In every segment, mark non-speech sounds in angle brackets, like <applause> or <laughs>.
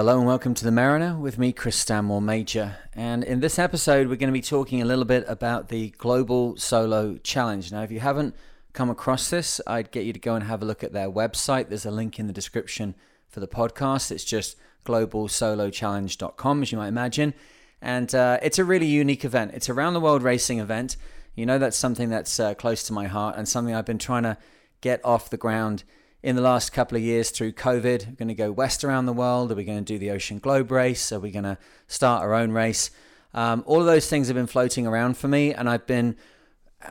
Hello and welcome to the Mariner with me, Chris Stanmore Major. And in this episode, we're going to be talking a little bit about the Global Solo Challenge. Now, if you haven't come across this, I'd get you to go and have a look at their website. There's a link in the description for the podcast. It's just globalsolochallenge.com, as you might imagine. And uh, it's a really unique event. It's a round the world racing event. You know, that's something that's uh, close to my heart and something I've been trying to get off the ground in the last couple of years through COVID. We're going to go west around the world. Are we going to do the Ocean Globe race? Are we going to start our own race? Um, all of those things have been floating around for me, and I've been.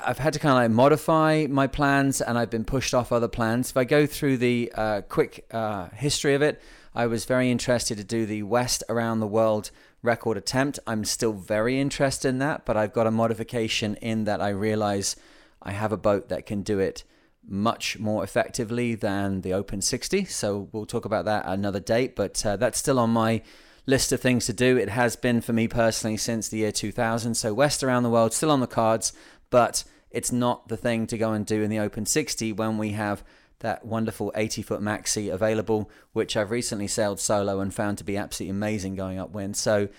I've had to kind of like modify my plans and I've been pushed off other plans. If I go through the uh, quick uh, history of it, I was very interested to do the West Around the World record attempt. I'm still very interested in that, but I've got a modification in that I realize I have a boat that can do it much more effectively than the Open 60. So we'll talk about that another date, but uh, that's still on my list of things to do. It has been for me personally since the year 2000. So West around the world still on the cards, but it's not the thing to go and do in the Open 60 when we have that wonderful 80 foot maxi available, which I've recently sailed solo and found to be absolutely amazing going upwind. So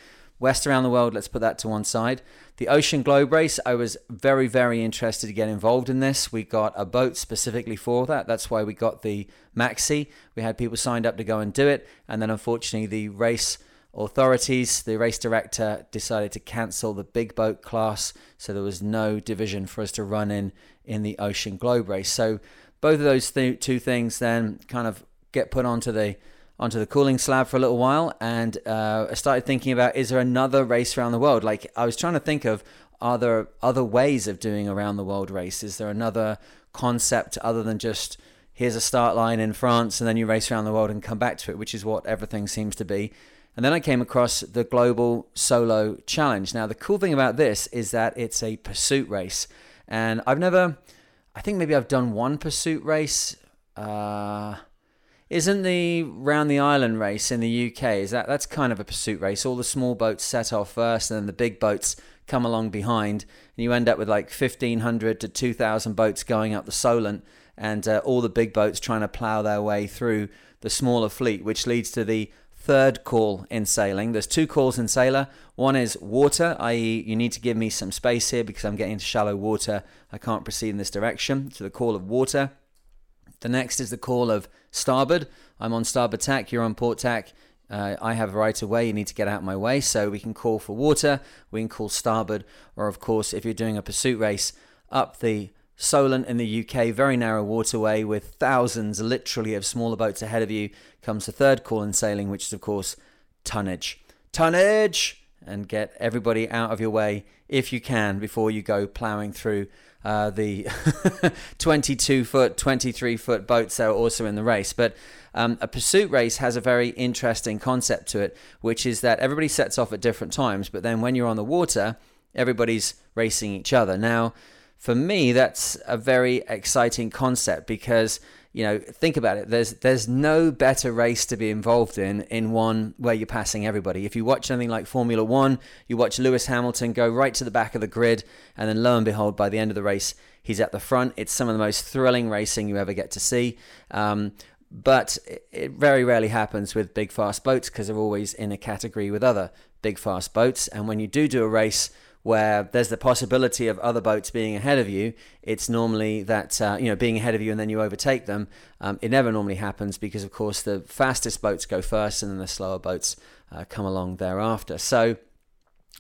West around the world, let's put that to one side. The Ocean Globe Race, I was very, very interested to get involved in this. We got a boat specifically for that. That's why we got the Maxi. We had people signed up to go and do it. And then unfortunately, the race authorities, the race director decided to cancel the big boat class. So there was no division for us to run in in the Ocean Globe Race. So both of those th- two things then kind of get put onto the onto the cooling slab for a little while, and uh, I started thinking about is there another race around the world? Like I was trying to think of are there other ways of doing around the world race? Is there another concept other than just here's a start line in France and then you race around the world and come back to it, which is what everything seems to be. And then I came across the Global Solo Challenge. Now, the cool thing about this is that it's a pursuit race. And I've never, I think maybe I've done one pursuit race. Uh, isn't the round the island race in the UK? Is that that's kind of a pursuit race? All the small boats set off first, and then the big boats come along behind, and you end up with like 1,500 to 2,000 boats going up the Solent, and uh, all the big boats trying to plough their way through the smaller fleet, which leads to the third call in sailing. There's two calls in sailor. One is water, i.e., you need to give me some space here because I'm getting into shallow water. I can't proceed in this direction. So the call of water. The next is the call of starboard. I'm on starboard tack, you're on port tack. Uh, I have right of way, you need to get out of my way. So we can call for water, we can call starboard, or of course, if you're doing a pursuit race up the Solent in the UK, very narrow waterway with thousands literally of smaller boats ahead of you, comes the third call in sailing, which is, of course, tonnage. Tonnage! And get everybody out of your way if you can before you go ploughing through uh, the <laughs> 22 foot, 23 foot boats that are also in the race. But um, a pursuit race has a very interesting concept to it, which is that everybody sets off at different times, but then when you're on the water, everybody's racing each other. Now, for me, that's a very exciting concept because you know, think about it. There's there's no better race to be involved in in one where you're passing everybody. If you watch anything like Formula One, you watch Lewis Hamilton go right to the back of the grid, and then lo and behold, by the end of the race, he's at the front. It's some of the most thrilling racing you ever get to see. Um, but it very rarely happens with big fast boats because they're always in a category with other big fast boats. And when you do do a race where there's the possibility of other boats being ahead of you, it's normally that, uh, you know, being ahead of you and then you overtake them. Um, it never normally happens because, of course, the fastest boats go first and then the slower boats uh, come along thereafter. So,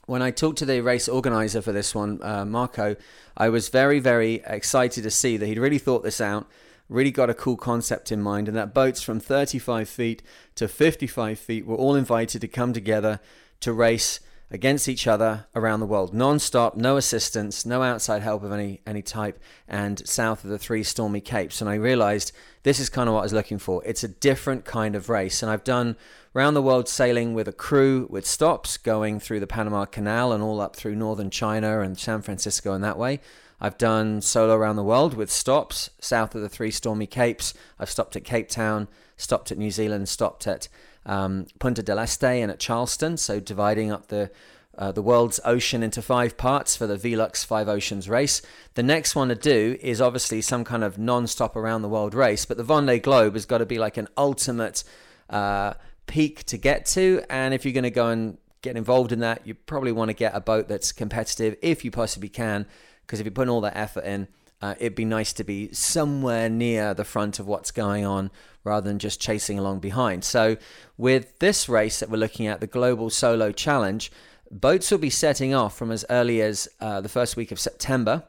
when I talked to the race organizer for this one, uh, Marco, I was very, very excited to see that he'd really thought this out, really got a cool concept in mind, and that boats from 35 feet to 55 feet were all invited to come together to race against each other around the world, non-stop, no assistance, no outside help of any any type, and south of the three stormy capes. And I realized this is kind of what I was looking for. It's a different kind of race, and I've done round the world sailing with a crew with stops going through the Panama Canal and all up through northern China and San Francisco and that way. I've done solo around the world with stops south of the three stormy capes. I've stopped at Cape Town, stopped at New Zealand, stopped at um, Punta del Este and at Charleston, so dividing up the uh, the world's ocean into five parts for the Velux Five Oceans race. The next one to do is obviously some kind of non-stop around the world race, but the Vendée Globe has got to be like an ultimate uh, peak to get to. And if you're going to go and get involved in that, you probably want to get a boat that's competitive if you possibly can. Because if you're putting all that effort in, uh, it'd be nice to be somewhere near the front of what's going on rather than just chasing along behind. So, with this race that we're looking at, the Global Solo Challenge, boats will be setting off from as early as uh, the first week of September.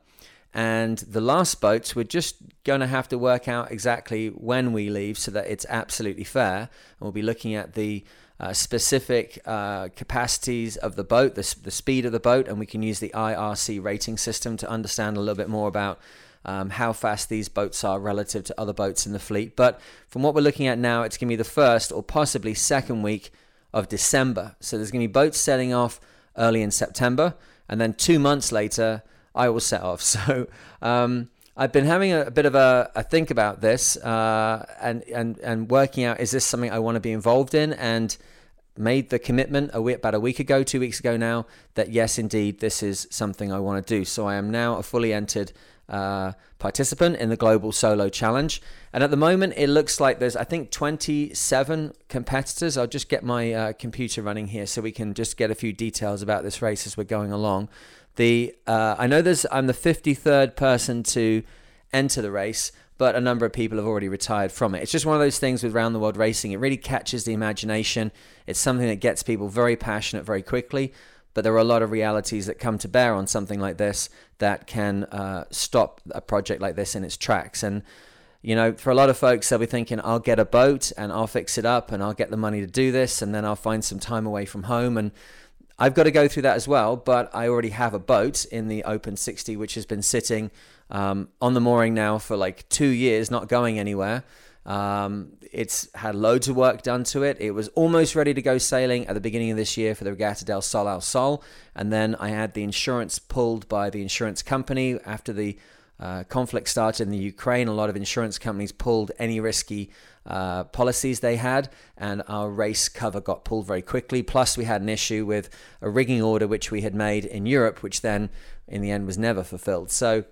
And the last boats, we're just going to have to work out exactly when we leave so that it's absolutely fair. And we'll be looking at the uh, specific uh, capacities of the boat, the, the speed of the boat, and we can use the IRC rating system to understand a little bit more about um, how fast these boats are relative to other boats in the fleet. But from what we're looking at now, it's going to be the first or possibly second week of December. So there's going to be boats setting off early in September, and then two months later, I will set off. <laughs> So um, I've been having a, a, bit of a, a think about this uh, and, and, and working out is this something I want to be involved in? And made the commitment a week, about a week ago, two weeks ago now, that yes, indeed, this is something I want to do. So I am now a fully entered uh, participant in the Global Solo Challenge. And at the moment, it looks like there's, I think, 27 competitors. I'll just get my uh, computer running here so we can just get a few details about this race as we're going along. The uh, I know there's I'm the 53rd person to enter the race, but a number of people have already retired from it. It's just one of those things with round the world racing. It really catches the imagination. It's something that gets people very passionate very quickly. But there are a lot of realities that come to bear on something like this that can uh, stop a project like this in its tracks. And you know, for a lot of folks, they'll be thinking, I'll get a boat and I'll fix it up and I'll get the money to do this and then I'll find some time away from home. And I've got to go through that as well, but I already have a boat in the Open 60, which has been sitting um, on the mooring now for like two years, not going anywhere. Um, it's had loads of work done to it. It was almost ready to go sailing at the beginning of this year for the Regata del Sol al Sol. And then I had the insurance pulled by the insurance company after the uh, conflict started in the Ukraine. A lot of insurance companies pulled any risky uh, policies they had, and our race cover got pulled very quickly. Plus, we had an issue with a rigging order which we had made in Europe, which then in the end was never fulfilled. So,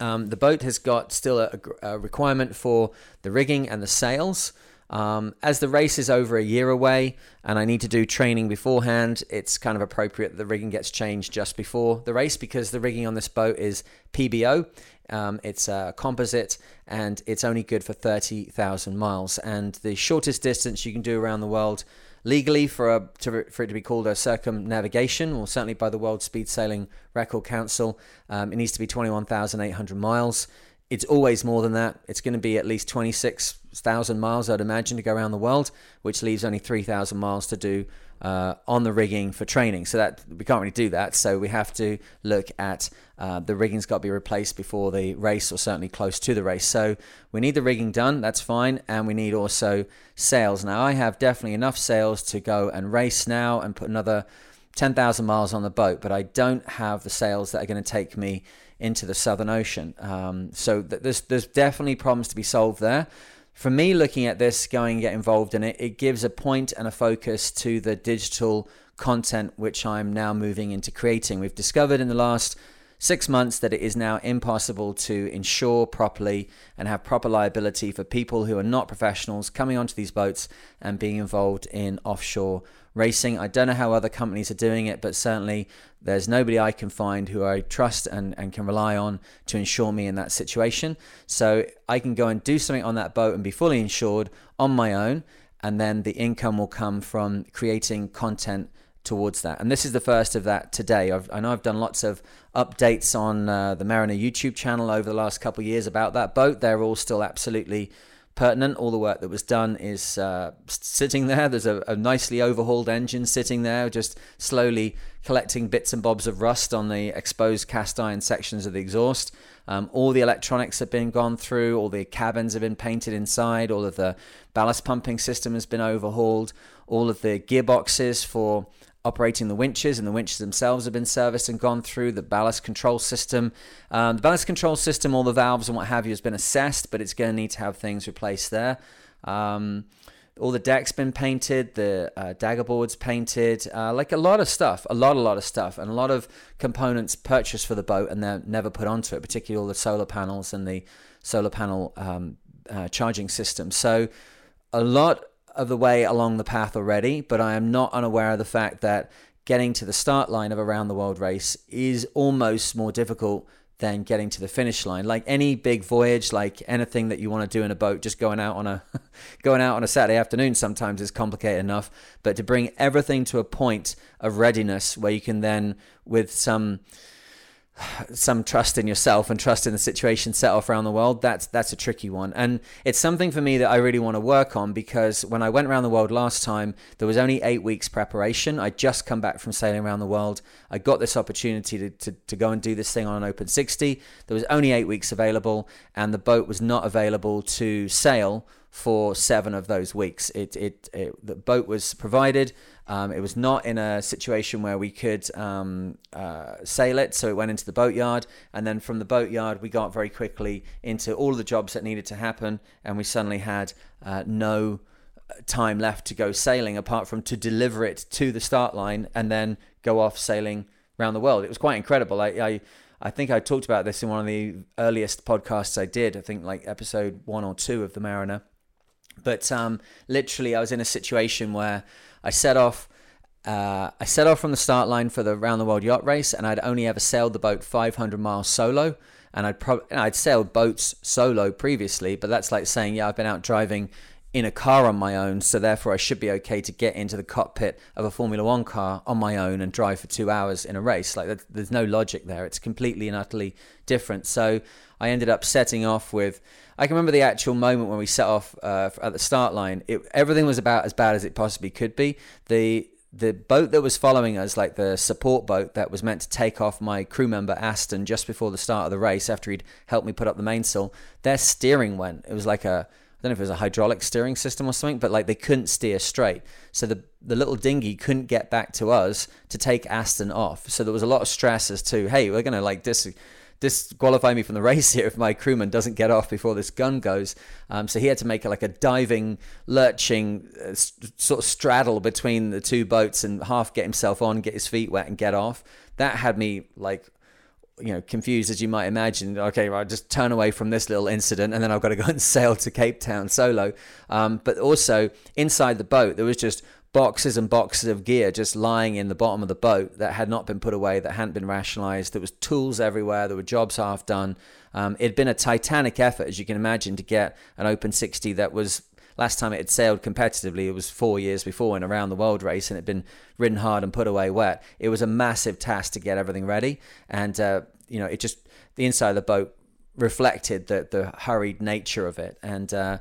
um, the boat has got still a, a, requirement for the rigging and the sails. Um, as the race is over a year away and I need to do training beforehand, it's kind of appropriate that the rigging gets changed just before the race because the rigging on this boat is PBO. Um, it's a composite and it's only good for 30,000 miles. And the shortest distance you can do around the world legally for, a, to, for it to be called a circumnavigation, or certainly by the World Speed Sailing Record Council, um, it needs to be 21,800 miles. It's always more than that. It's going to be at least 26,000 miles, I'd imagine, to go around the world, which leaves only 3,000 miles to do uh, on the rigging for training. So that we can't really do that. So we have to look at uh, the rigging's got to be replaced before the race, or certainly close to the race. So we need the rigging done. That's fine, and we need also sails. Now I have definitely enough sails to go and race now and put another 10,000 miles on the boat, but I don't have the sails that are going to take me into the Southern Ocean. Um, so th- there's there's definitely problems to be solved there for me, looking at this, going and get involved in it, it gives a point and a focus to the digital content which I'm now moving into creating. We've discovered in the last six months that it is now impossible to insure properly and have proper liability for people who are not professionals coming onto these boats and being involved in offshore racing. I don't know how other companies are doing it, but certainly there's nobody I can find who I trust and, and can rely on to insure me in that situation. So I can go and do something on that boat and be fully insured on my own. And then the income will come from creating content towards that. And this is the first of that today. I've, i know I've done lots of updates on uh, the Mariner YouTube channel over the last couple of years about that boat. They're all still absolutely pertinent. All the work that was done is uh, sitting there. There's a, a, nicely overhauled engine sitting there, just slowly collecting bits and bobs of rust on the exposed cast iron sections of the exhaust. Um, all the electronics have been gone through, all the cabins have been painted inside, all of the ballast pumping system has been overhauled, all of the gearboxes for operating the winches, and the winches themselves have been serviced and gone through the ballast control system. Um, the ballast control system, all the valves and what have you, has been assessed, but it's going to need to have things replaced there. Um, all the decks been painted, the uh, dagger boards painted, uh, like a lot of stuff, a lot, a lot of stuff, and a lot of components purchased for the boat and they're never put onto it, particularly all the solar panels and the solar panel um, uh, charging system. So a lot of the way along the path already, but I am not unaware of the fact that getting to the start line of a round the world race is almost more difficult than getting to the finish line. Like any big voyage, like anything that you want to do in a boat, just going out on a <laughs> going out on a Saturday afternoon sometimes is complicated enough. But to bring everything to a point of readiness where you can then, with some some trust in yourself and trust in the situation set off around the world that's that's a tricky one. And it's something for me that I really want to work on because when I went around the world last time there was only 8 weeks preparation. I just come back from sailing around the world. I got this opportunity to, to, to go and do this thing on an open 60 there was only 8 weeks available and the boat was not available to sail for 7 of those weeks. It it, it the boat was provided um, it was not in a situation where we could um, uh, sail it, so it went into the boatyard, and then from the boatyard we got very quickly into all the jobs that needed to happen, and we suddenly had uh, no time left to go sailing apart from to deliver it to the start line and then go off sailing around the world. It was quite incredible. I, I I think I talked about this in one of the earliest podcasts I did. I think like episode one or two of the Mariner. But um, literally, I was in a situation where I set off. Uh, I set off from the start line for the round the world yacht race, and I'd only ever sailed the boat 500 miles solo. And I'd pro- I'd sailed boats solo previously, but that's like saying, yeah, I've been out driving in a car on my own, so therefore I should be okay to get into the cockpit of a Formula One car on my own and drive for two hours in a race. Like there's no logic there. It's completely and utterly different. So I ended up setting off with. I can remember the actual moment when we set off uh, at the start line. It, everything was about as bad as it possibly could be. The the boat that was following us, like the support boat that was meant to take off my crew member Aston just before the start of the race, after he'd helped me put up the mainsail, their steering went. It was like a I don't know if it was a hydraulic steering system or something, but like they couldn't steer straight. So the the little dinghy couldn't get back to us to take Aston off. So there was a lot of stress as to, hey, we're gonna like this disqualify me from the <laughs> race here if my crewman doesn't get off before this gun goes. Um, so he had to make like a diving, lurching uh, sort of straddle between the two boats and half get himself on, get his feet wet, and get off. That had me like you know confused as you might imagine okay right just turn away from this little incident and then i've got to go <laughs> and sail to cape town solo um, but also inside the boat there was just boxes and boxes of gear just lying in the bottom of the boat that had not been put away, that hadn't been rationalized. There was tools everywhere. There were jobs half done. Um, it'd been a titanic effort, as you can imagine, to get an Open 60 that was last time it had sailed competitively. It was four years before in around the world race, and it had been ridden hard and put away wet. It was a massive task to get everything ready, and uh, you know, it just the inside of the boat reflected the the hurried nature of it, and uh,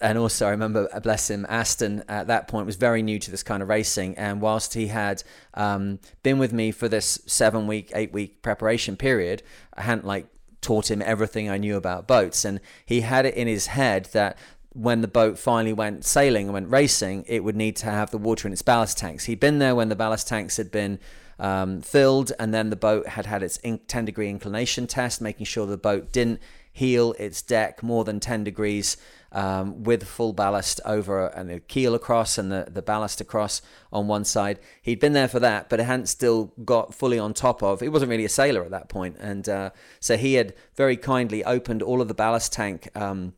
and also I remember, uh, bless him, Aston at that point was very new to this kind of racing, and whilst he had um, been with me for this seven week, eight week preparation period, I hadn't like taught him everything I knew about boats, and he had it in his head that when the boat finally went sailing and went racing, it would need to have the water in its ballast tanks. He'd been there when the ballast tanks had been um, filled, and then the boat had had its 10 degree inclination test, making sure the boat didn't heel its deck more than 10 degrees um, with full ballast over and the keel across and the, the ballast across on one side. He'd been there for that, but it hadn't still got fully on top of. He wasn't really a sailor at that point, and uh, so he had very kindly opened all of the ballast tank. Um,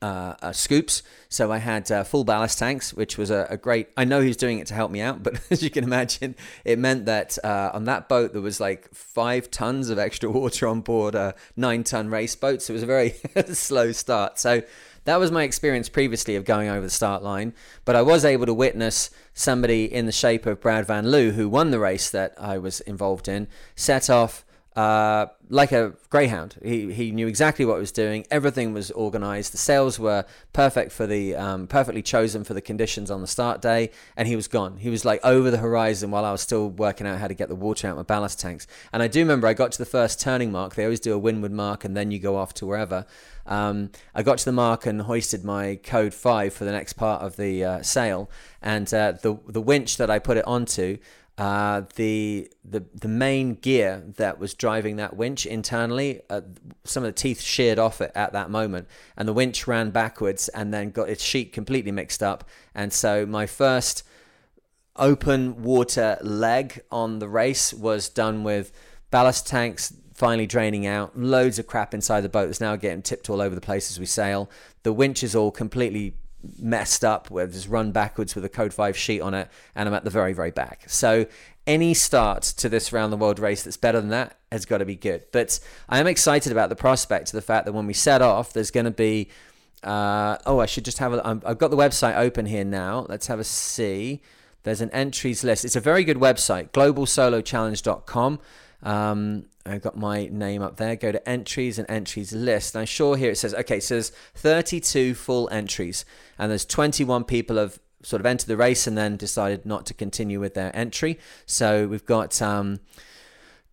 uh, uh, scoops. So I had uh, full ballast tanks, which was a, a, great. I know he's doing it to help me out, <laughs> but as you can imagine, it meant that uh, on that boat there was like five tons of extra <laughs> water on board a nine ton race boat. So it was a very <laughs> slow start. So that was my experience previously of going over the start line. But I was able to witness somebody in the shape of Brad Van Loo, who won the race that I was involved in, set off uh, like a greyhound. He he knew exactly what he was doing. Everything was organised. The sails were perfect for the um, perfectly chosen for the conditions on the start day, and he was gone. He was like over the horizon while I was still working out how to get the water out my ballast tanks. And I do remember I got to the first turning mark. They always do a windward mark, and then you go off to wherever. Um, I got to the mark and hoisted my code five for the next part of the uh, sail, and uh, the the winch that I put it onto uh, the the the main gear that was driving that winch internally, uh, some of the teeth sheared off it at that moment, and the winch ran backwards and then got its sheet completely mixed up. And so my first open water leg on the race was done with ballast tanks finally draining out, loads of crap inside the boat that's now getting tipped all over the place as we sail. The winch is all completely messed up where there's run backwards with a Code 5 sheet on it, and I'm at the very, very back. So any start to this round the world race that's better than that has got to be good. But I am excited about the prospect of the fact that when we set off, there's going to be. Uh, oh, I should just have a. I've got the website open here now. Let's have a see. There's an entries list. It's a very good website, globalsolochallenge.com. Um, I've got my name up there. Go to entries and entries list. Now, sure, here it says, okay, so there's 32 full entries, and there's 21 people have sort of entered the race and then decided not to continue with their entry. So we've got um,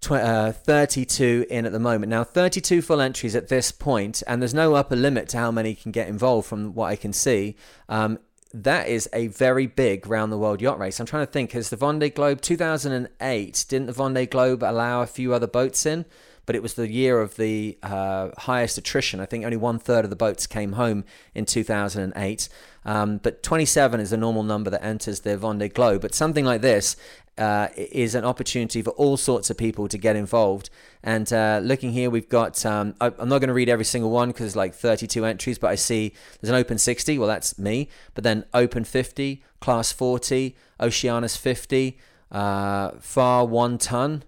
tw- uh, 32 in at the moment. Now, 32 full entries at this point, and there's no upper limit to how many can get involved from what I can see. Um, that is a very big round the world yacht race. I'm trying to think, has the Vendée Globe 2008, didn't the Vendée Globe allow a few other boats in? But it was the year of the uh, highest attrition. I think only one third of the boats came home in 2008. Um, but 27 is a normal number that enters the Vendée Globe. But something like this uh, is an opportunity for all sorts of people to get involved. And uh, looking here, we've got, um, I, am not going to read every single one because there's like 32 entries, but I see there's an open 60, well, that's me, but then open 50, class 40, Oceanis 50, uh, Farr one ton.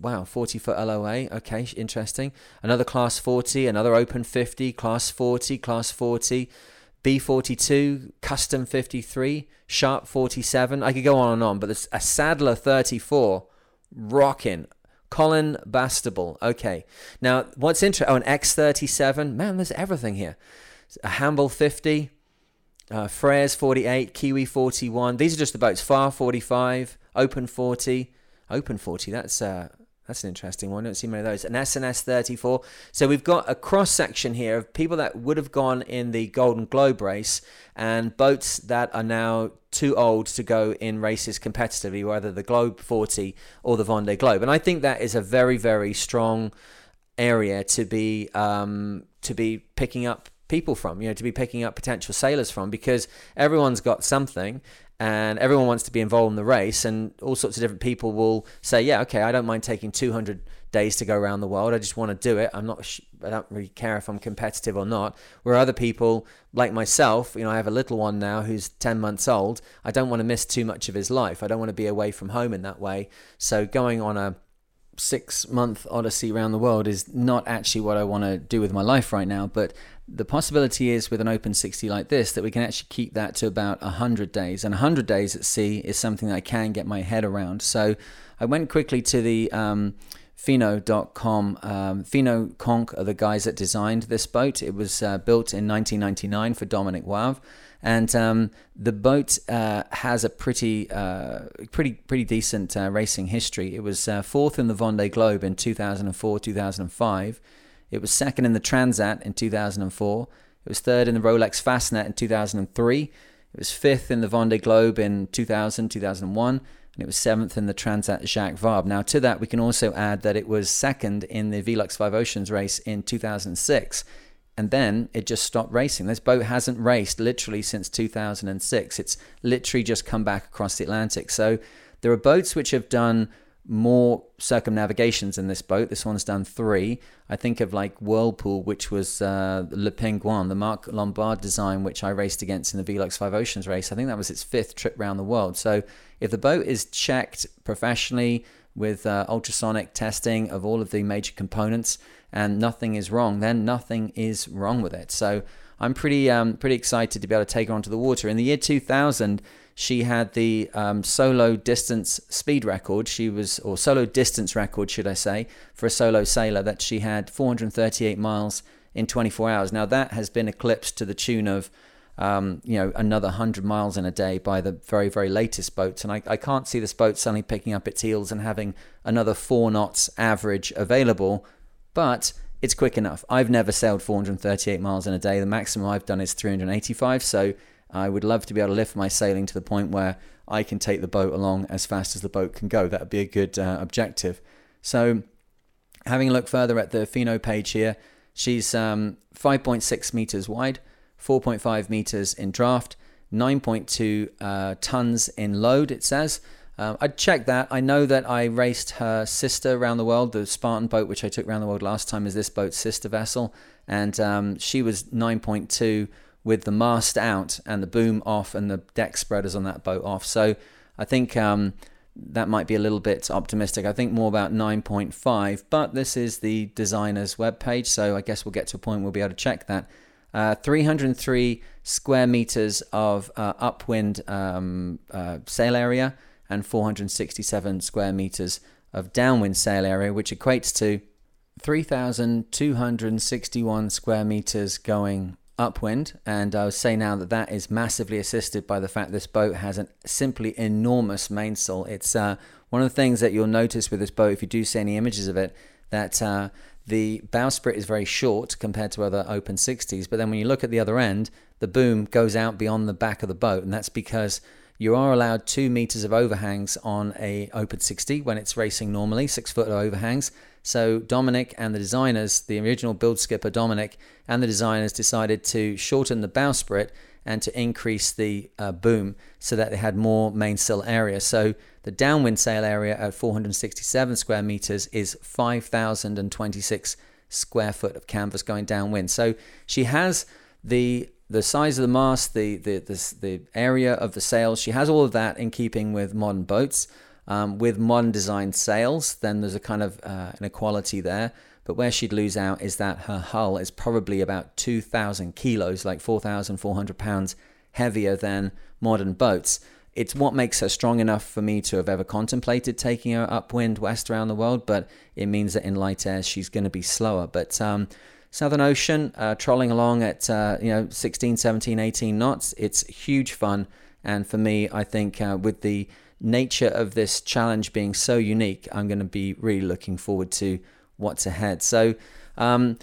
Wow, 40 foot LOA. Okay, interesting. Another class 40, another open 50, class 40, class 40. B42, Custom 53, Sharp 47. I could go on and on, but there's a Sadler 34, rocking. Colin Bastable. Okay. Now, what's interesting? Oh, an X37. Man, there's everything here. A Hamble 50, uh, Freyrs 48, Kiwi 41. These are just the boats. Farr 45, Open 40. Open 40, that's uh, that's an interesting one. I don't see many of those. An S&S 34. So we've got a cross section here of people that would have gone in the Golden Globe race and boats that are now too old to go in races competitively, whether the Globe 40 or the Vendée Globe. And I think that is a very, very strong area to be um, to be picking up people from, you know, to be picking up potential sailors from because everyone's got something and everyone wants to be involved in the race and all sorts of different people will say yeah okay i don't mind taking 200 days to go around the world. I just want to do it. I'm not i don't really care if i'm competitive or not. Where other people like myself you know i have a little one now who's 10 months old. I don't want to miss too much of his life. I don't want to be away from home in that way. So going on a six month odyssey around the world is not actually what I want to do with my life right now. But the possibility is with an open 60 like this that we can actually keep that to about 100 days. And 100 days at sea is something that I can get my head around. So I went quickly to the. Um, Finot.com. Um, Fino Conch are the guys that designed this boat. It was uh, built in 1999 for Dominic Wavre. And um, the boat uh, has a pretty, uh, pretty, pretty decent uh, racing history. It was uh, fourth in the Vendée Globe in 2004, 2005. It was second in the Transat in 2004. It was third in the Rolex Fastnet in 2003. It was fifth in the Vendée Globe in 2000, 2001 and it was seventh in the Transat Jacques Vabre. Now, to that, we can also add that it was second in the Velux Five Oceans race in 2006 and then it just stopped racing. This boat hasn't raced literally since 2006. It's literally just come back across the Atlantic. So there are boats which have done more circumnavigations in this boat. This one's done three. I think of like Whirlpool, which was uh, Le Penguin, the Marc Lombard design, which I raced against in the Velux Five Oceans race. I think that was its fifth trip around the world. So if the boat is checked professionally with uh, ultrasonic testing of all of the major components, and nothing is wrong, then nothing is wrong with it. So I'm pretty um, pretty excited to be able to take her onto the water. In the year 2000, she had the um, solo distance speed record. She was, or solo distance record, should I say, for a solo sailor that she had 438 miles in 24 hours. Now that has been eclipsed to the tune of um, you know, another 100 miles in a day by the very, very latest boats. And I, I can't see this boat suddenly picking up its heels and having another four knots average available but it's quick enough. I've never sailed 438 miles in a day. The maximum I've done is 385. So I would love to be able to lift my sailing to the point where I can take the boat along as fast as the boat can go. That would be a good uh, objective. So, having a look further at the Finot page here, she's um, 5.6 meters wide, 4.5 meters in draft, 9.2 uh, tons in load, it says. Um, I'd check that. I know that I raced her sister around the world. The Spartan boat, which I took around the world last time, is this boat's sister vessel, and um, she was 9.2 with the mast out and the boom off and the deck spreaders on that boat off. So I think um, that might be a little bit optimistic. I think more about 9.5, but this is the designer's webpage, so I guess we'll get to a point where we'll be able to check that. Uh, 303 square meters of uh, upwind um, uh, sail area and 467 square meters of downwind sail area, which equates to 3,261 square meters going upwind. And I would say now that that is massively assisted by the fact this boat has a simply enormous mainsail. It's uh, one of the things that you'll notice with this boat, if you do see any images of it, that uh, the bowsprit is very short compared to other open 60s. But then when you look at the other end, the boom goes out beyond the back of the boat. And that's because you are allowed two meters of overhangs on a open 60 when it's racing normally, six foot overhangs. So Dominic and the designers, the original build skipper Dominic and the designers decided to shorten the bowsprit and to increase the uh, boom so that they had more mainsail area. So the downwind sail area at 467 square meters is 5,026 square foot of canvas going downwind. So she has the the size of the mast, the, the the the area of the sails. She has all of that in keeping with modern boats. Um, with modern designed sails, then there's a kind of uh, inequality there. But where she'd lose out is that her hull is probably about 2,000 kilos, like 4,400 pounds heavier than modern boats. It's what makes her strong enough for me to have ever contemplated taking her upwind west around the world, but it means that in light airs she's going to be slower. But um, Southern Ocean, uh, trolling along at uh, you know 16, 17, 18 knots, it's huge fun. And for me, I think uh, with the nature of this challenge being so unique, I'm going to be really looking forward to what's ahead. So, um,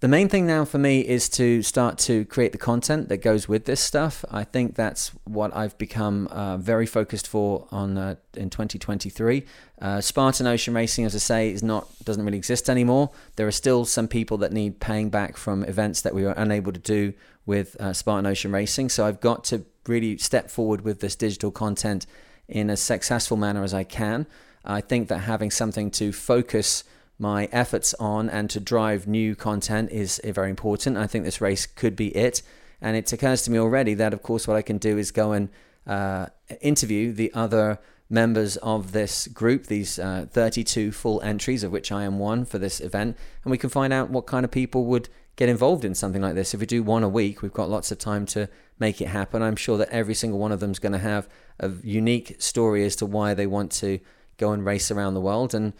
the main thing now for me is to start to create the content that goes with this stuff. I think that's what I've become uh, very focused for on uh, in 2023. Uh, Spartan Ocean Racing, as I say, is not doesn't really exist anymore. There are still some people that need paying back from events that we were unable to do with uh, Spartan Ocean Racing. So I've got to really step forward with this digital content in as successful manner as I can. I think that having something to focus my efforts on and to drive new content is very important. I think this race could be it. And it occurs to me already that, of course, what I can do is go and uh, interview the other members of this group, these uh, 32 full entries, of which I am one for this event, and we can find out what kind of people would get involved in something like this. If we do one a week, we've got lots of time to make it happen. I'm sure that every single one of them is going to have a unique story as to why they want to go and race around the world, and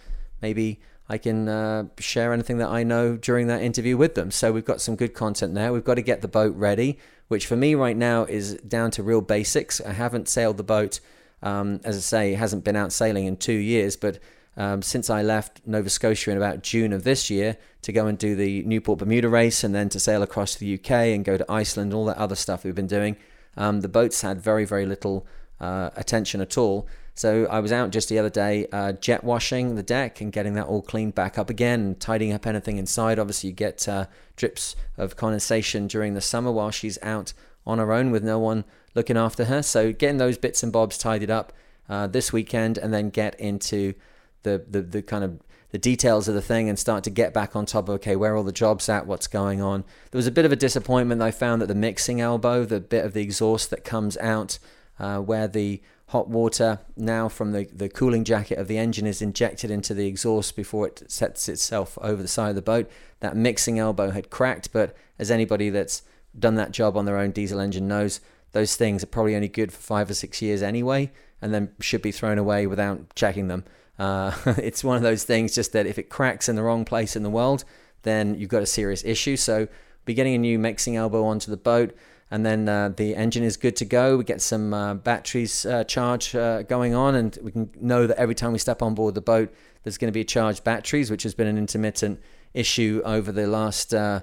maybe I can uh, share anything that I know during that interview with them. So we've got some good content there. We've got to get the boat ready, which for me right now is down to real basics. I haven't sailed the boat, um, as I say, it hasn't been out sailing in two years, but um, since I left Nova Scotia in about June of this year to go and do the Newport Bermuda race and then to sail across the UK and go to Iceland, all that other stuff we've been doing, um, the boat's had very, very little uh, attention at all. So I was out just the other day uh, jet washing the deck and getting that all cleaned back up again tidying up anything inside. Obviously, you get uh, drips of condensation during the summer while she's out on her own with no one looking after her. So getting those bits and bobs tidied up uh, this weekend and then get into the, the, the kind of the details of the thing and start to get back on top of okay where all the jobs at what's going on there was a bit of a disappointment i found that the mixing elbow the bit of the exhaust that comes out uh, where the hot water now from the, the cooling jacket of the engine is injected into the exhaust before it sets itself over the side of the boat. That mixing elbow had cracked, but as anybody that's done that job on their own diesel engine knows, those things are probably only good for five or six years anyway, and then should be thrown away without checking them. Uh, <laughs> it's one of those things just that if it cracks in the wrong place in the world, then you've got a serious issue. So, be getting a new mixing elbow onto the boat and then uh, the engine is good to go. We get some uh, batteries uh, charge uh, going on, and we can know that every time we step on board the boat, there's going to be charged batteries, which has been an intermittent issue over the last uh,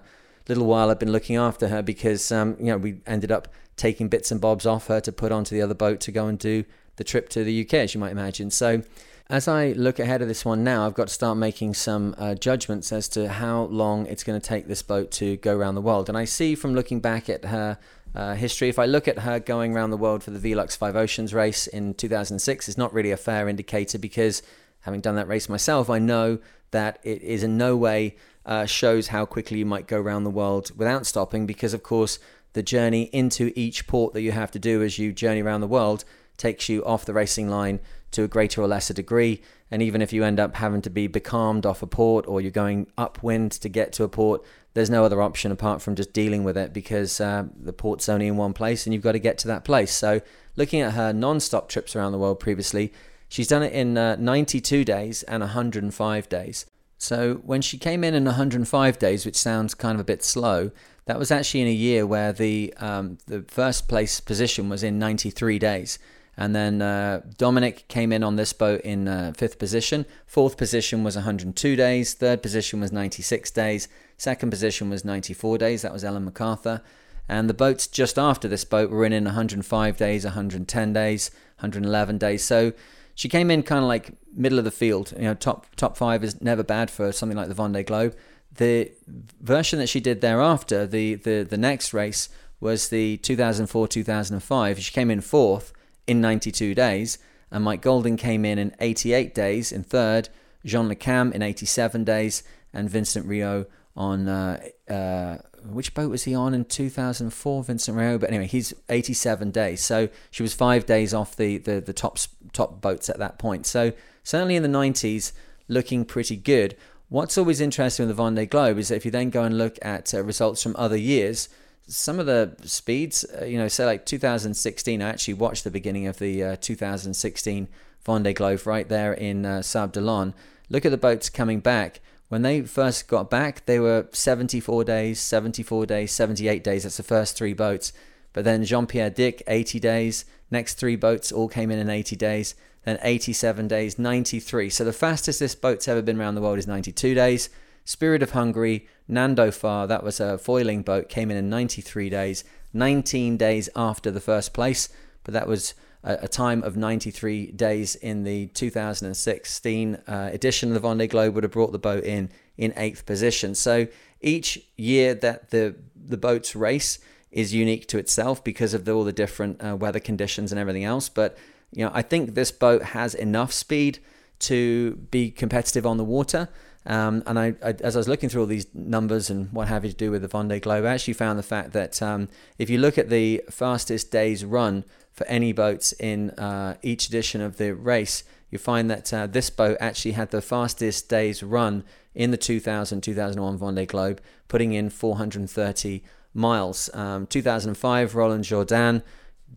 little while. I've been looking after her because um, you know we ended up taking bits and bobs off her to put onto the other boat to go and do the trip to the UK, as you might imagine. So. As I look ahead of this one now, I've got to start making some uh, judgments as to how long it's going to take this boat to go around the world. And I see from looking back at her uh, history. If I look at her going around the world for the Velux Five Oceans race in 2006, it's not really a fair indicator because having done that race myself, I know that it is in no way uh, shows how quickly you might go around the world without stopping because, of course, the journey into each port that you have to do as you journey around the world takes you off the racing line to a greater or lesser degree. And even if you end up having to be becalmed off a port or you're going upwind to get to a port, there's no other option apart from just dealing with it because uh, the port's only in one place and you've got to get to that place. So, looking at her non stop trips around the world previously, she's done it in uh, 92 days and 105 days. So, when she came in in 105 days, which sounds kind of a bit slow, that was actually in a year where the um, the first place position was in 93 days. And then uh, Dominic came in on this boat in uh, fifth position. Fourth position was 102 days. Third position was 96 days. Second position was 94 days. That was Ellen MacArthur. And the boats just after this boat were in in 105 days, 110 days, 111 days. So she came in kind of like middle of the field. You know, top top five is never bad for something like the Vendée Globe. The version that she did thereafter, the the the next race was the 2004-2005. She came in fourth in 92 days, and Mike Golding came in in 88 days in third, Jean Le Cam in 87 days, and Vincent Riou on uh, uh, which boat was he on in 2004? Vincent Riou, but anyway, he's 87 days. So she was five days off the the, the top top boats at that point. So certainly in the 90s, looking pretty good. What's always interesting with the Vendée Globe is that if you then go and look at uh, results from other years, some of the speeds, uh, you know, say like 2016, I actually watched the beginning of the uh, 2016 Vendée Globe right there in uh, Sables d'Olonne. Look at the boats coming back. When they first got back, they were 74 days, 74 days, 78 days. That's the first three boats. But then Jean Pierre Dick, 80 days. Next three boats all came in in 80 days. Then 87 days, 93. So the fastest this boat's ever been around the world is 92 days. Spirit of Hungary, Nandor Fa, that was a foiling boat, came in in 93 days, 19 days after the first place, but that was a, a time of 93 days in the 2016 uh, edition of the Vendée Globe would have brought the boat in in eighth position. So each year that the the boats race is unique to itself because of the, all the different uh, weather conditions and everything else. But you know, I think this boat has enough speed to be competitive on the water. Um, and I, I, as I was looking through all these numbers and what have you to do with the Vendée Globe, I actually found the fact that um, if you look at the fastest days run for any boats in uh, each edition of the race, you find that uh, this boat actually had the fastest days run in the 2000 2001 Vendée Globe, putting in 430 miles. Um, 2005, Roland Jourdain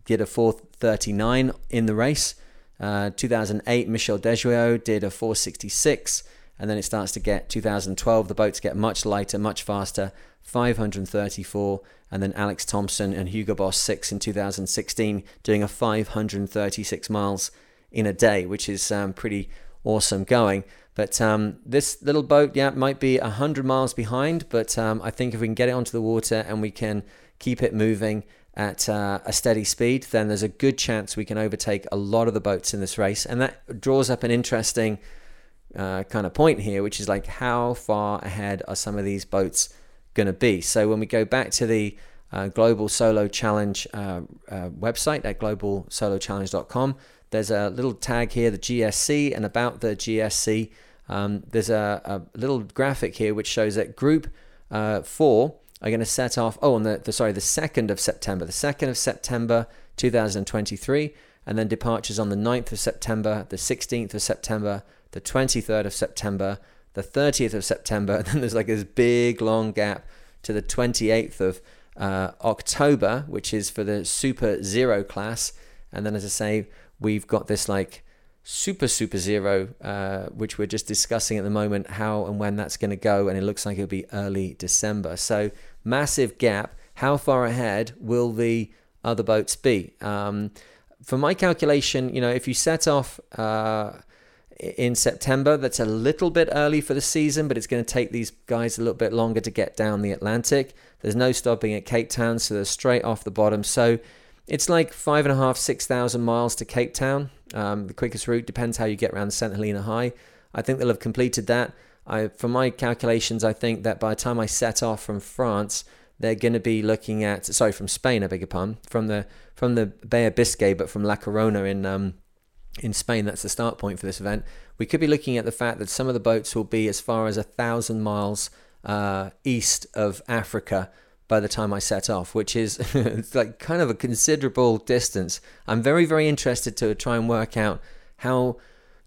did a 439 in the race. Uh, 2008, Michel Desjoyeaux did a 466 and then it starts to get 2012 the boats get much lighter much faster 534 and then alex thomson and hugo boss 6 in 2016 doing a 536 miles in a day which is um, pretty awesome going. But um, this little boat yeah might be 100 miles behind but um, i think if we can get it onto the water and we can keep it moving at uh, a steady speed then there's a good chance we can overtake a lot of the boats in this race. And that draws up an interesting uh, kind of point here, which is like how far ahead are some of these boats going to be? So when we go back to the uh, Global Solo Challenge uh, uh website at globalsolochallenge.com, there's a little tag here, the GSC, and about the GSC, um, there's a, a, little graphic here which shows that Group uh, Four are going to set off. Oh, on the, the sorry, the second of September, the second of September, 2023, and then departures on the 9th of September, the 16th of September, the 23rd of September, the 30th of September, <laughs> and then there's like this big long gap to the 28th of uh, October, which is for the Super Zero class. And then, as I say, we've got this like Super Super Zero, uh, which we're just discussing at the moment, how and when that's going to go. And it looks like it'll be early December. So, massive gap. How far ahead will the other boats be? Um, for my calculation, you know, if you set off. Uh, in September. That's a little bit early for the season, but it's going to take these guys a little bit longer to get down the Atlantic. There's no stopping at Cape Town, so they're straight off the bottom. So it's like five and a half, six thousand miles to Cape Town. Um, the quickest route depends how you get around St Helena High. I think they'll have completed that. I, from my calculations, I think that by the time I set off from France, they're going to be looking at sorry from Spain, I beg your pardon, from the from the Bay of Biscay, but from La Coruna in um, in Spain, that's the start point for this event. We could be looking at the fact that some of the boats will be as far as a thousand miles uh, east of Africa by the time I set off, which is <laughs> like kind of a considerable distance. I'm very, very interested to try and work out how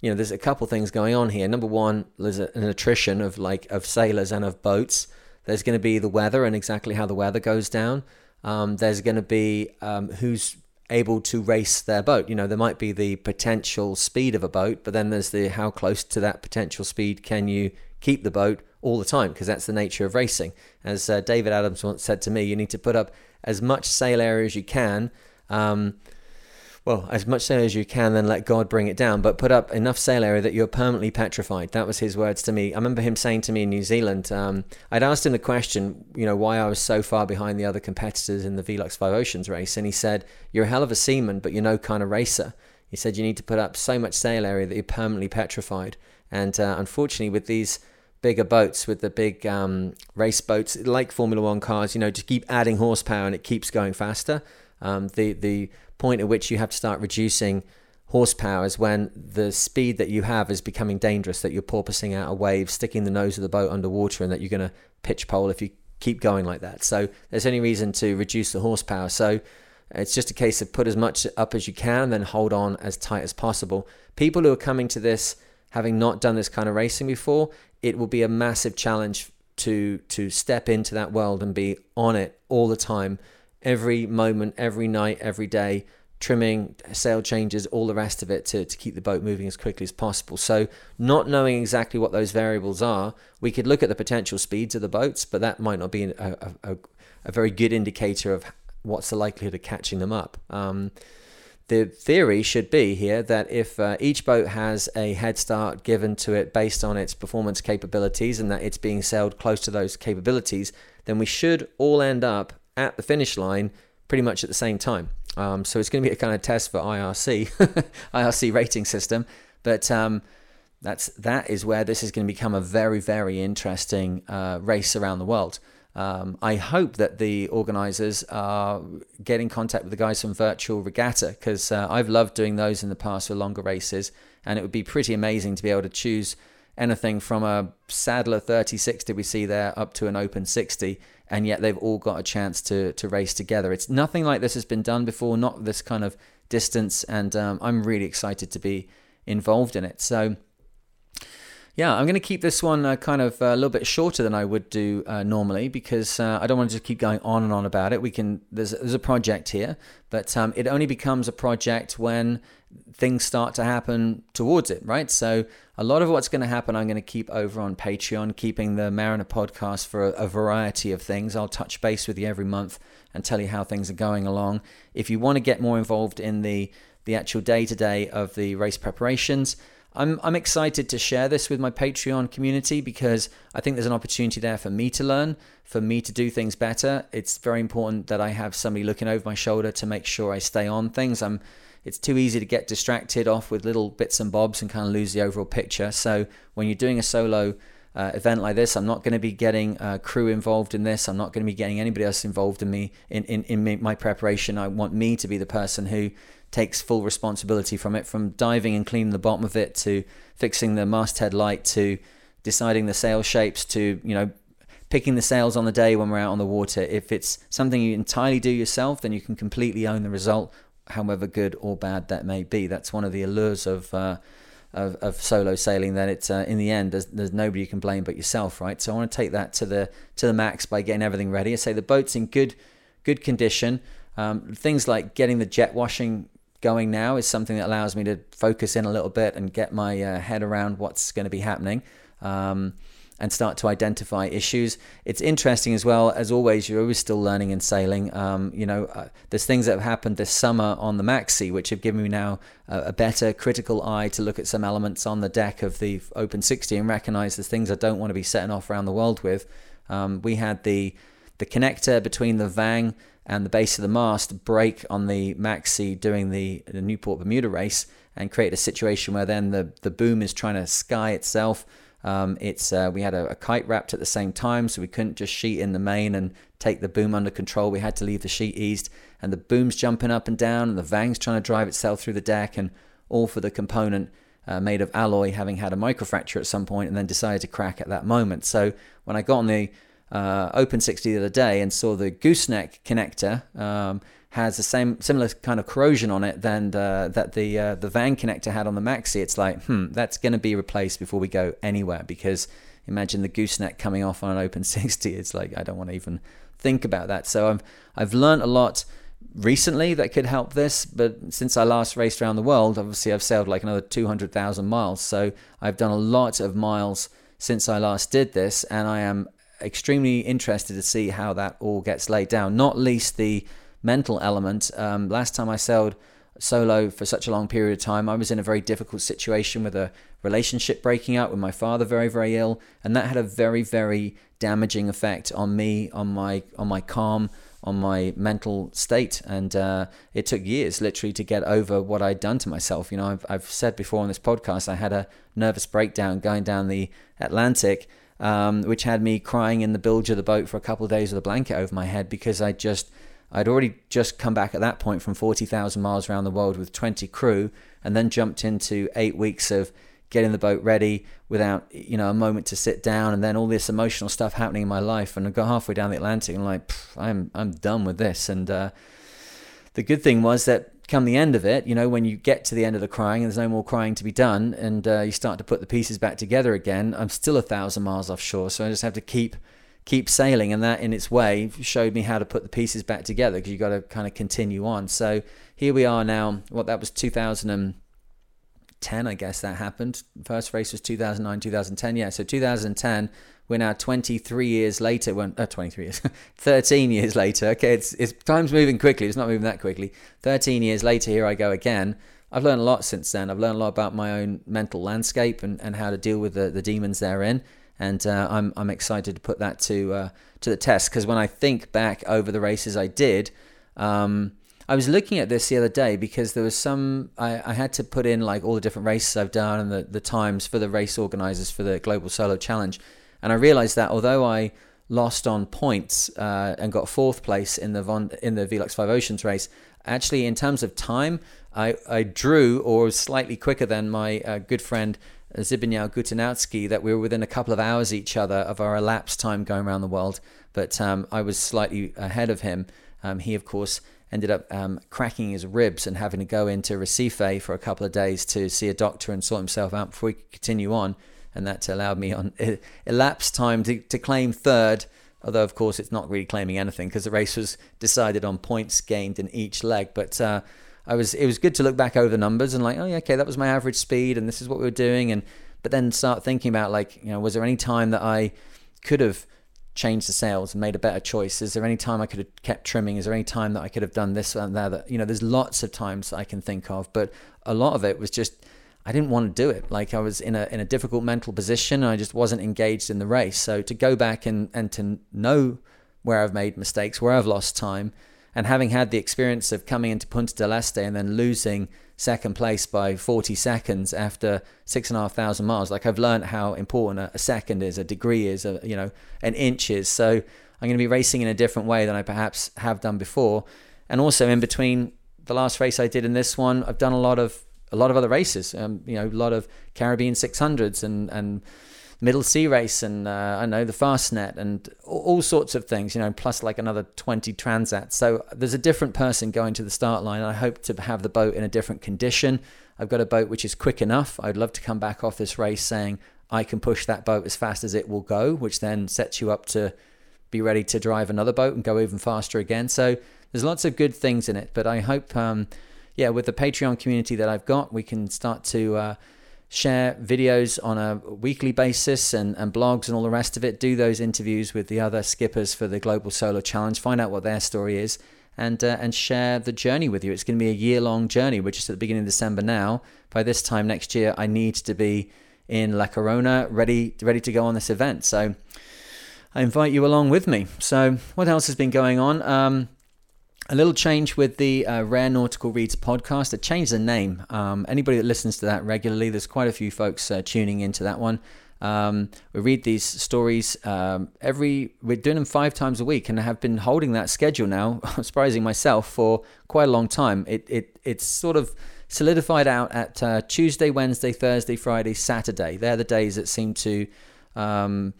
you know there's a couple things going on here. Number one, there's an attrition of like of sailors and of boats. There's going to be the weather and exactly how the weather goes down. Um, there's going to be um, who's able to race their boat. You know, there might be the potential speed of a boat, but then there's the how close to that potential speed can you keep the boat all the time because that's the nature of racing. As uh, David Adams once said to me, you need to put up as much sail area as you can. Um, well, as much sail as you can, then let God bring it down, but put up enough sail area that you're permanently petrified. That was his words to me. I remember him saying to me in New Zealand, um, I'd asked him the question, you know, why I was so far behind the other competitors in the Velux Five Oceans race. And he said, You're a hell of a seaman, but you're no kind of racer. He said, You need to put up so much sail area that you're permanently petrified. And uh, unfortunately, with these bigger boats with the big um, race boats like Formula One cars, you know, to keep adding horsepower and it keeps going faster. Um, the the point at which you have to start reducing horsepower is when the speed that you have is becoming dangerous. That you're porpoising out a wave, sticking the nose of the boat underwater, and that you're going to pitch pole if you keep going like that. So there's any reason to reduce the horsepower. So it's just a case of put as much up as you can, then hold on as tight as possible. People who are coming to this having not done this kind of racing before, it will be a massive challenge to to step into that world and be on it all the time, every moment, every night, every day, trimming, sail changes, all the rest of it to, to keep the boat moving as quickly as possible. So, not knowing exactly what those variables are, we could look at the potential speeds of the boats, but that might not be a, a, a very good indicator of what's the likelihood of catching them up. Um, the theory should be here that if uh, each boat has a head start given to it based on its performance capabilities and that it's being sailed close to those capabilities, then we should all end up at the finish line pretty much at the same time. Um, so it's going to be a kind of test for IRC, <laughs> IRC rating system, but um, that's that is where this is going to become a very very interesting uh, race around the world. Um, I hope that the organisers are getting in contact with the guys from Virtual Regatta because uh, I've loved doing those in the past for longer races, and it would be pretty amazing to be able to choose anything from a Sadler 3060 we see there up to an Open 60, and yet they've all got a chance to to race together. It's nothing like this has been done before, not this kind of distance, and um, I'm really excited to be involved in it. So yeah, I'm going to keep this one uh, kind of uh, a little bit shorter than I would do uh, normally because uh, I don't want to just keep going on and on about it. We can there's there's a project here, but um, it only becomes a project when things start to happen towards it, right? So a lot of what's going to happen, I'm going to keep over on Patreon, keeping the Mariner podcast for a, a variety of things. I'll touch base with you every month and tell you how things are going along. If you want to get more involved in the the actual day to day of the race preparations. I'm I'm excited to share this with my Patreon community because I think there's an opportunity there for me to learn, for me to do things better. It's very important that I have somebody looking over my shoulder to make sure I stay on things. I'm it's too easy to get distracted off with little bits and bobs and kind of lose the overall picture. So when you're doing a solo uh, event like this, I'm not going to be getting uh, crew involved in this. I'm not going to be getting anybody else involved in me in, in, in my preparation. I want me to be the person who takes full responsibility from it, from diving and cleaning the bottom of it to fixing the masthead light to deciding the sail shapes to you know picking the sails on the day when we're out on the water. If it's something you entirely do yourself, then you can completely own the result, however good or bad that may be. That's one of the allures of. Uh, of, of, solo sailing, that it's uh, in the end there's, there's nobody you can blame but yourself, right? So I want to take that to the to the max by getting everything ready. I say the boat's in good good condition. Um, things like getting the jet washing going now is something that allows me to focus in a little bit and get my uh, head around what's going to be happening um, and start to identify issues. It's interesting as well, as always, you're always still learning and sailing. Um, you know, uh, there's things that have happened this summer on the Maxi, which have given me now a, a, better critical eye to look at some elements on the deck of the Open 60 and recognize there's things I don't want to be setting off around the world with. Um, we had the the connector between the Vang and the base of the mast break on the Maxi doing the, the Newport Bermuda race and create a situation where then the, the boom is trying to sky itself. Um, it's uh, we had a, a, kite wrapped at the same time, so we couldn't just sheet in the main and take the boom under control. We had to leave the sheet eased, and the boom's jumping up and down, and the Vang's trying to drive itself through the deck, and all for the component uh, made of alloy having had a microfracture at some point and then decided to crack at that moment. So when I got on the uh, Open 60 the other day and saw the gooseneck connector um, has the same similar kind of corrosion on it than the, that the uh, the vang connector had on the Maxi. It's like, hmm, that's going to be replaced before we go anywhere because imagine the gooseneck coming off on an Open <laughs> 60. It's like I don't want to even think about that. So I've I've learned a lot recently that could help this, but since I last raced around the world, obviously I've sailed like another 200,000 miles. So I've done a lot of miles since I last did this, and I am extremely interested to see how that all gets laid down, not least the mental element. Um, last time I sailed solo for such a long period of time, I was in a very difficult situation with a relationship breaking up, with my father very, very ill, and that had a very, very damaging effect on me, on my, on my calm, on my mental state. And uh, it took years, literally, to get over what I'd done to myself. You know, I've, I've said before on this podcast, I had a nervous breakdown going down the Atlantic. Um, which had me crying in the bilge of the boat for a couple of days with a blanket over my head because I just I'd already just come back at that point from 40,000 miles around the world with 20 crew and then jumped into eight weeks of getting the boat ready without, you know, a moment to sit down and then all this emotional stuff happening in my life. And I got halfway down the Atlantic and like, I'm, I'm done with this. And uh, the good thing was that come the end of it, you know, when you get to the end of the crying and there's no more crying to be done and uh, you start to put the pieces back together again, I'm still a thousand miles offshore. So I just have to keep – keep sailing, and that in its way showed me how to put the pieces back together because you've got to kind of continue on. So here we are now. What that was 2010, I guess that happened. First race was 2009, 2010. Yeah, so 2010. We're now 23 years later. When uh, 23 years, <laughs> 13 years later. Okay, it's it's time's moving quickly. It's not moving that quickly. 13 years later, here I go again. I've learned a lot since then. I've learned a lot about my own mental landscape and, and how to deal with the, the demons therein and uh, I'm I'm excited to put that to uh, to the test. Because when I think back over the races I did, um, I was looking at this the other day because there was some I, I, had to put in like all the different races I've done and the the times for the race organizers for the Global Solo Challenge, and I realized that although I lost on points uh, and got fourth place in the Von, in the Velux Five Oceans race, actually in terms of time, I I drew or was slightly quicker than my uh, good friend Zbigniew Gutkowski that we were within a couple of hours each other of our elapsed time going around the world. But um, I was slightly ahead of him. Um, he, of course, ended up um, cracking his ribs and having to go into Recife for a couple of days to see a doctor and sort himself out before he could continue on. And that allowed me on elapsed time to, to claim third. Although, of course, it's not really claiming anything because the race was decided on points gained in each leg. But uh, I was it was good to look back over the numbers and like, oh yeah, okay, that was my average speed and this is what we were doing and but then start thinking about like, you know, was there any time that I could have changed the sails and made a better choice? Is there any time I could have kept trimming? Is there any time that I could have done this and that? that you know, there's lots of times I can think of, but a lot of it was just I didn't want to do it. Like I was in a in a difficult mental position and I just wasn't engaged in the race. So to go back and and to know where I've made mistakes, where I've lost time, and having had the experience of coming into Punta del Este and then losing second place by 40 seconds after six and a half thousand miles, like I've learned how important a, second is, a degree is, a, you know, an inch is. So I'm going to be racing in a different way than I perhaps have done before. And also in between the last race I did and this one, I've done a lot of a lot of other races. Um, you know, a lot of Caribbean 600s and and middle sea race and uh, I know the Fastnet and all, sorts of things, you know, plus like another 20 transats. So there's a different person going to the start line. I hope to have the boat in a different condition. I've got a boat which is quick enough. I'd love to come back off this race saying I can push that boat as fast as it will go, which then sets you up to be ready to drive another boat and go even faster again. So there's lots of good things in it, but I hope, um, yeah, with the Patreon community that I've got, we can start to. Uh, share videos on a weekly basis and, and blogs and all the rest of it. Do those interviews with the other skippers for the Global Solo Challenge. Find out what their story is and uh, and share the journey with you. It's going to be a year long journey. We're just at the beginning of December now. By this time next year, I need to be in La Coruna, ready ready to go on this event. So I invite you along with me. So what else has been going on? Um, a little change with the uh, Rare Nautical Reads podcast. I changed the name. Um, anybody that listens to that regularly, there's quite a few folks uh, tuning into that one. Um, we read these stories um, every. We're doing them five times a week, and I have been holding that schedule now, <laughs> surprising myself, for quite a long time. It it it's sort of solidified out at uh, Tuesday, Wednesday, Thursday, Friday, Saturday. They're the days that seem to um,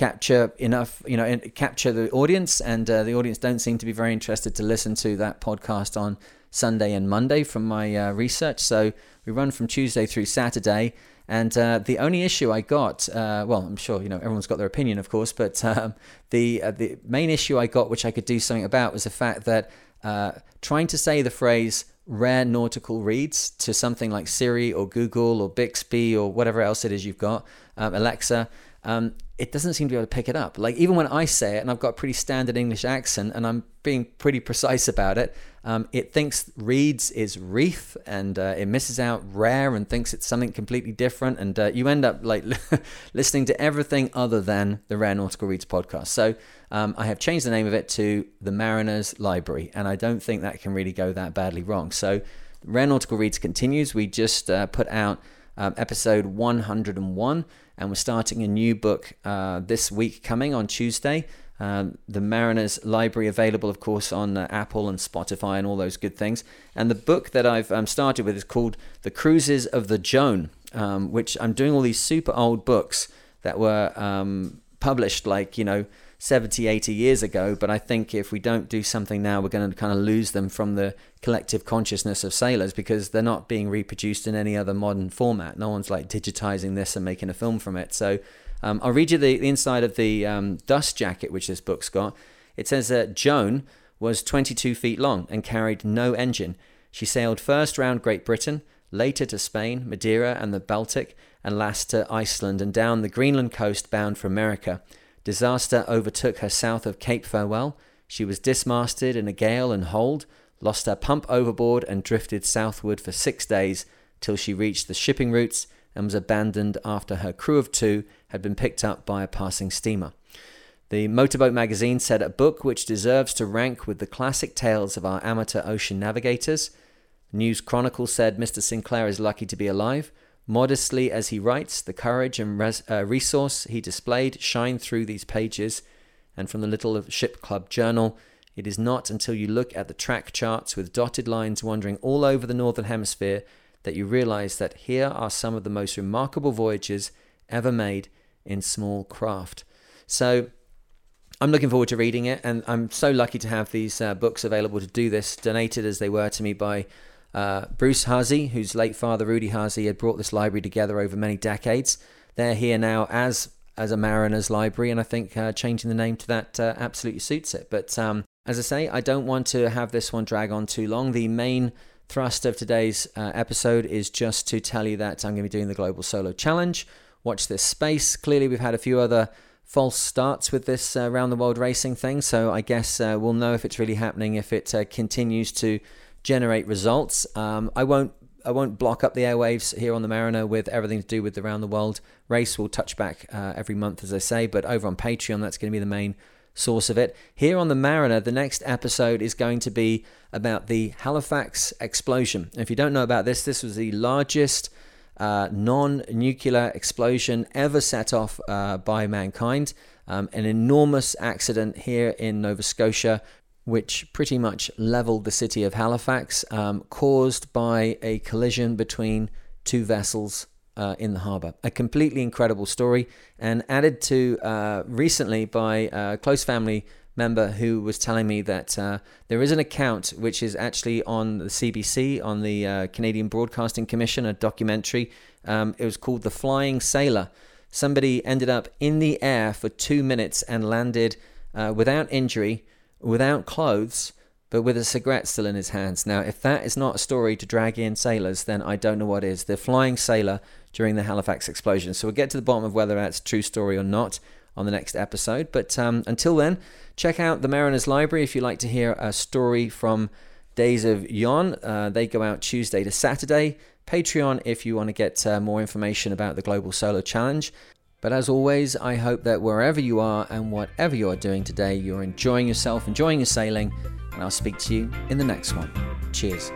capture enough, you know, capture the audience, and uh, the audience don't seem to be very interested to listen to that podcast on Sunday and Monday from my uh, research. So we run from Tuesday through Saturday. And uh, the only issue I got, uh, well, I'm sure you know everyone's got their opinion, of course, but <laughs> um, the uh, the main issue I got, which I could do something about, was the fact that uh, trying to say the phrase "rare nautical reads" to something like Siri or Google or Bixby or whatever else it is you've got, um, Alexa, um, it doesn't seem to be able to pick it up. Like even when I say it, and I've got a pretty standard English accent, and I'm being pretty precise about it, um, it thinks reeds is reef, and uh, it misses out rare and thinks it's something completely different, and uh, you end up like <laughs> listening to everything other than the Rare Nautical Reads podcast. So um, I have changed the name of it to the Mariners Library, and I don't think that can really go that badly wrong. So Rare Nautical Reads continues. We just uh, put out um, episode 101 and we're starting a new book uh, this week coming on Tuesday. Um, the Mariners Library available, of course, on uh, Apple and Spotify and all those good things. And the book that I've um, started with is called The Cruises of the Joan, um, which I'm doing all these super old books that were um, published like, you know, 70, 80 years ago. But I think if we don't do something now, we're going to kind of lose them from the collective consciousness of sailors because they're not being reproduced in any other modern format. No one's like digitizing this and making a film from it. So um, I'll read you the, the inside of the um, dust jacket, which this book's got. It says that Joan was 22 feet long and carried no engine. She sailed first round Great Britain, later to Spain, Madeira, and the Baltic, and last to Iceland and down the Greenland coast bound for America. Disaster overtook her south of Cape Farewell. She was dismasted in a gale and hold, lost her pump overboard, and drifted southward for six days till she reached the shipping routes and was abandoned after her crew of two had been picked up by a passing steamer. The Motorboat magazine said a book which deserves to rank with the classic tales of our amateur ocean navigators. News Chronicle said Mr. Sinclair is lucky to be alive. Modestly as he writes, the courage and res- uh, resource he displayed shine through these pages. And from the Little Ship Club Journal, it is not until you look at the track charts with dotted lines wandering all over the Northern Hemisphere that you realize that here are some of the most remarkable voyages ever made in small craft. So I'm looking forward to reading it, and I'm so lucky to have these uh, books available to do this, donated as they were to me by uh, Bruce Haase, whose late father Rudy Haase had brought this library together over many decades. They're here now as as a Mariners Library, and I think uh, changing the name to that uh, absolutely suits it. But um, as I say, I don't want to have this one drag on too long. The main thrust of today's uh, episode is just to tell you that I'm going to be doing the Global Solo Challenge. Watch this space. Clearly, we've had a few other false starts with this uh, round the world racing thing, so I guess uh, we'll know if it's really happening if it uh, continues to generate results. Um, I won't I won't block up the airwaves here on the Mariner with everything to do with the round the world race. We'll touch back uh, every month, as I say, but over on Patreon, that's going to be the main source of it. Here on the Mariner, the next episode is going to be about the Halifax explosion. If you don't know about this, this was the largest uh, non nuclear explosion ever set off uh, by mankind. Um, an enormous accident here in Nova Scotia which pretty much leveled the city of Halifax, um, caused by a collision between two vessels uh, in the harbour. A completely incredible story, and added to uh, recently by a close family member who was telling me that uh, there is an account which is actually on the CBC, on the uh, Canadian Broadcasting Commission, a documentary. Um, it was called The Flying Sailor. Somebody ended up in the air for two minutes and landed uh, without injury without clothes, but with a cigarette still in his hands. Now, if that is not a story to drag in sailors, then I don't know what is. The flying sailor during the Halifax explosion. So we'll get to the bottom of whether that's true story or not on the next episode. But um, until then, check out the Mariners Library if you'd like to hear a story from Days of Yon. Uh, they go out Tuesday to Saturday. Patreon if you want to get uh, more information about the Global Solo Challenge. But as always, I hope that wherever you are and whatever you are doing today, you're enjoying yourself, enjoying your sailing, and I'll speak to you in the next one. Cheers.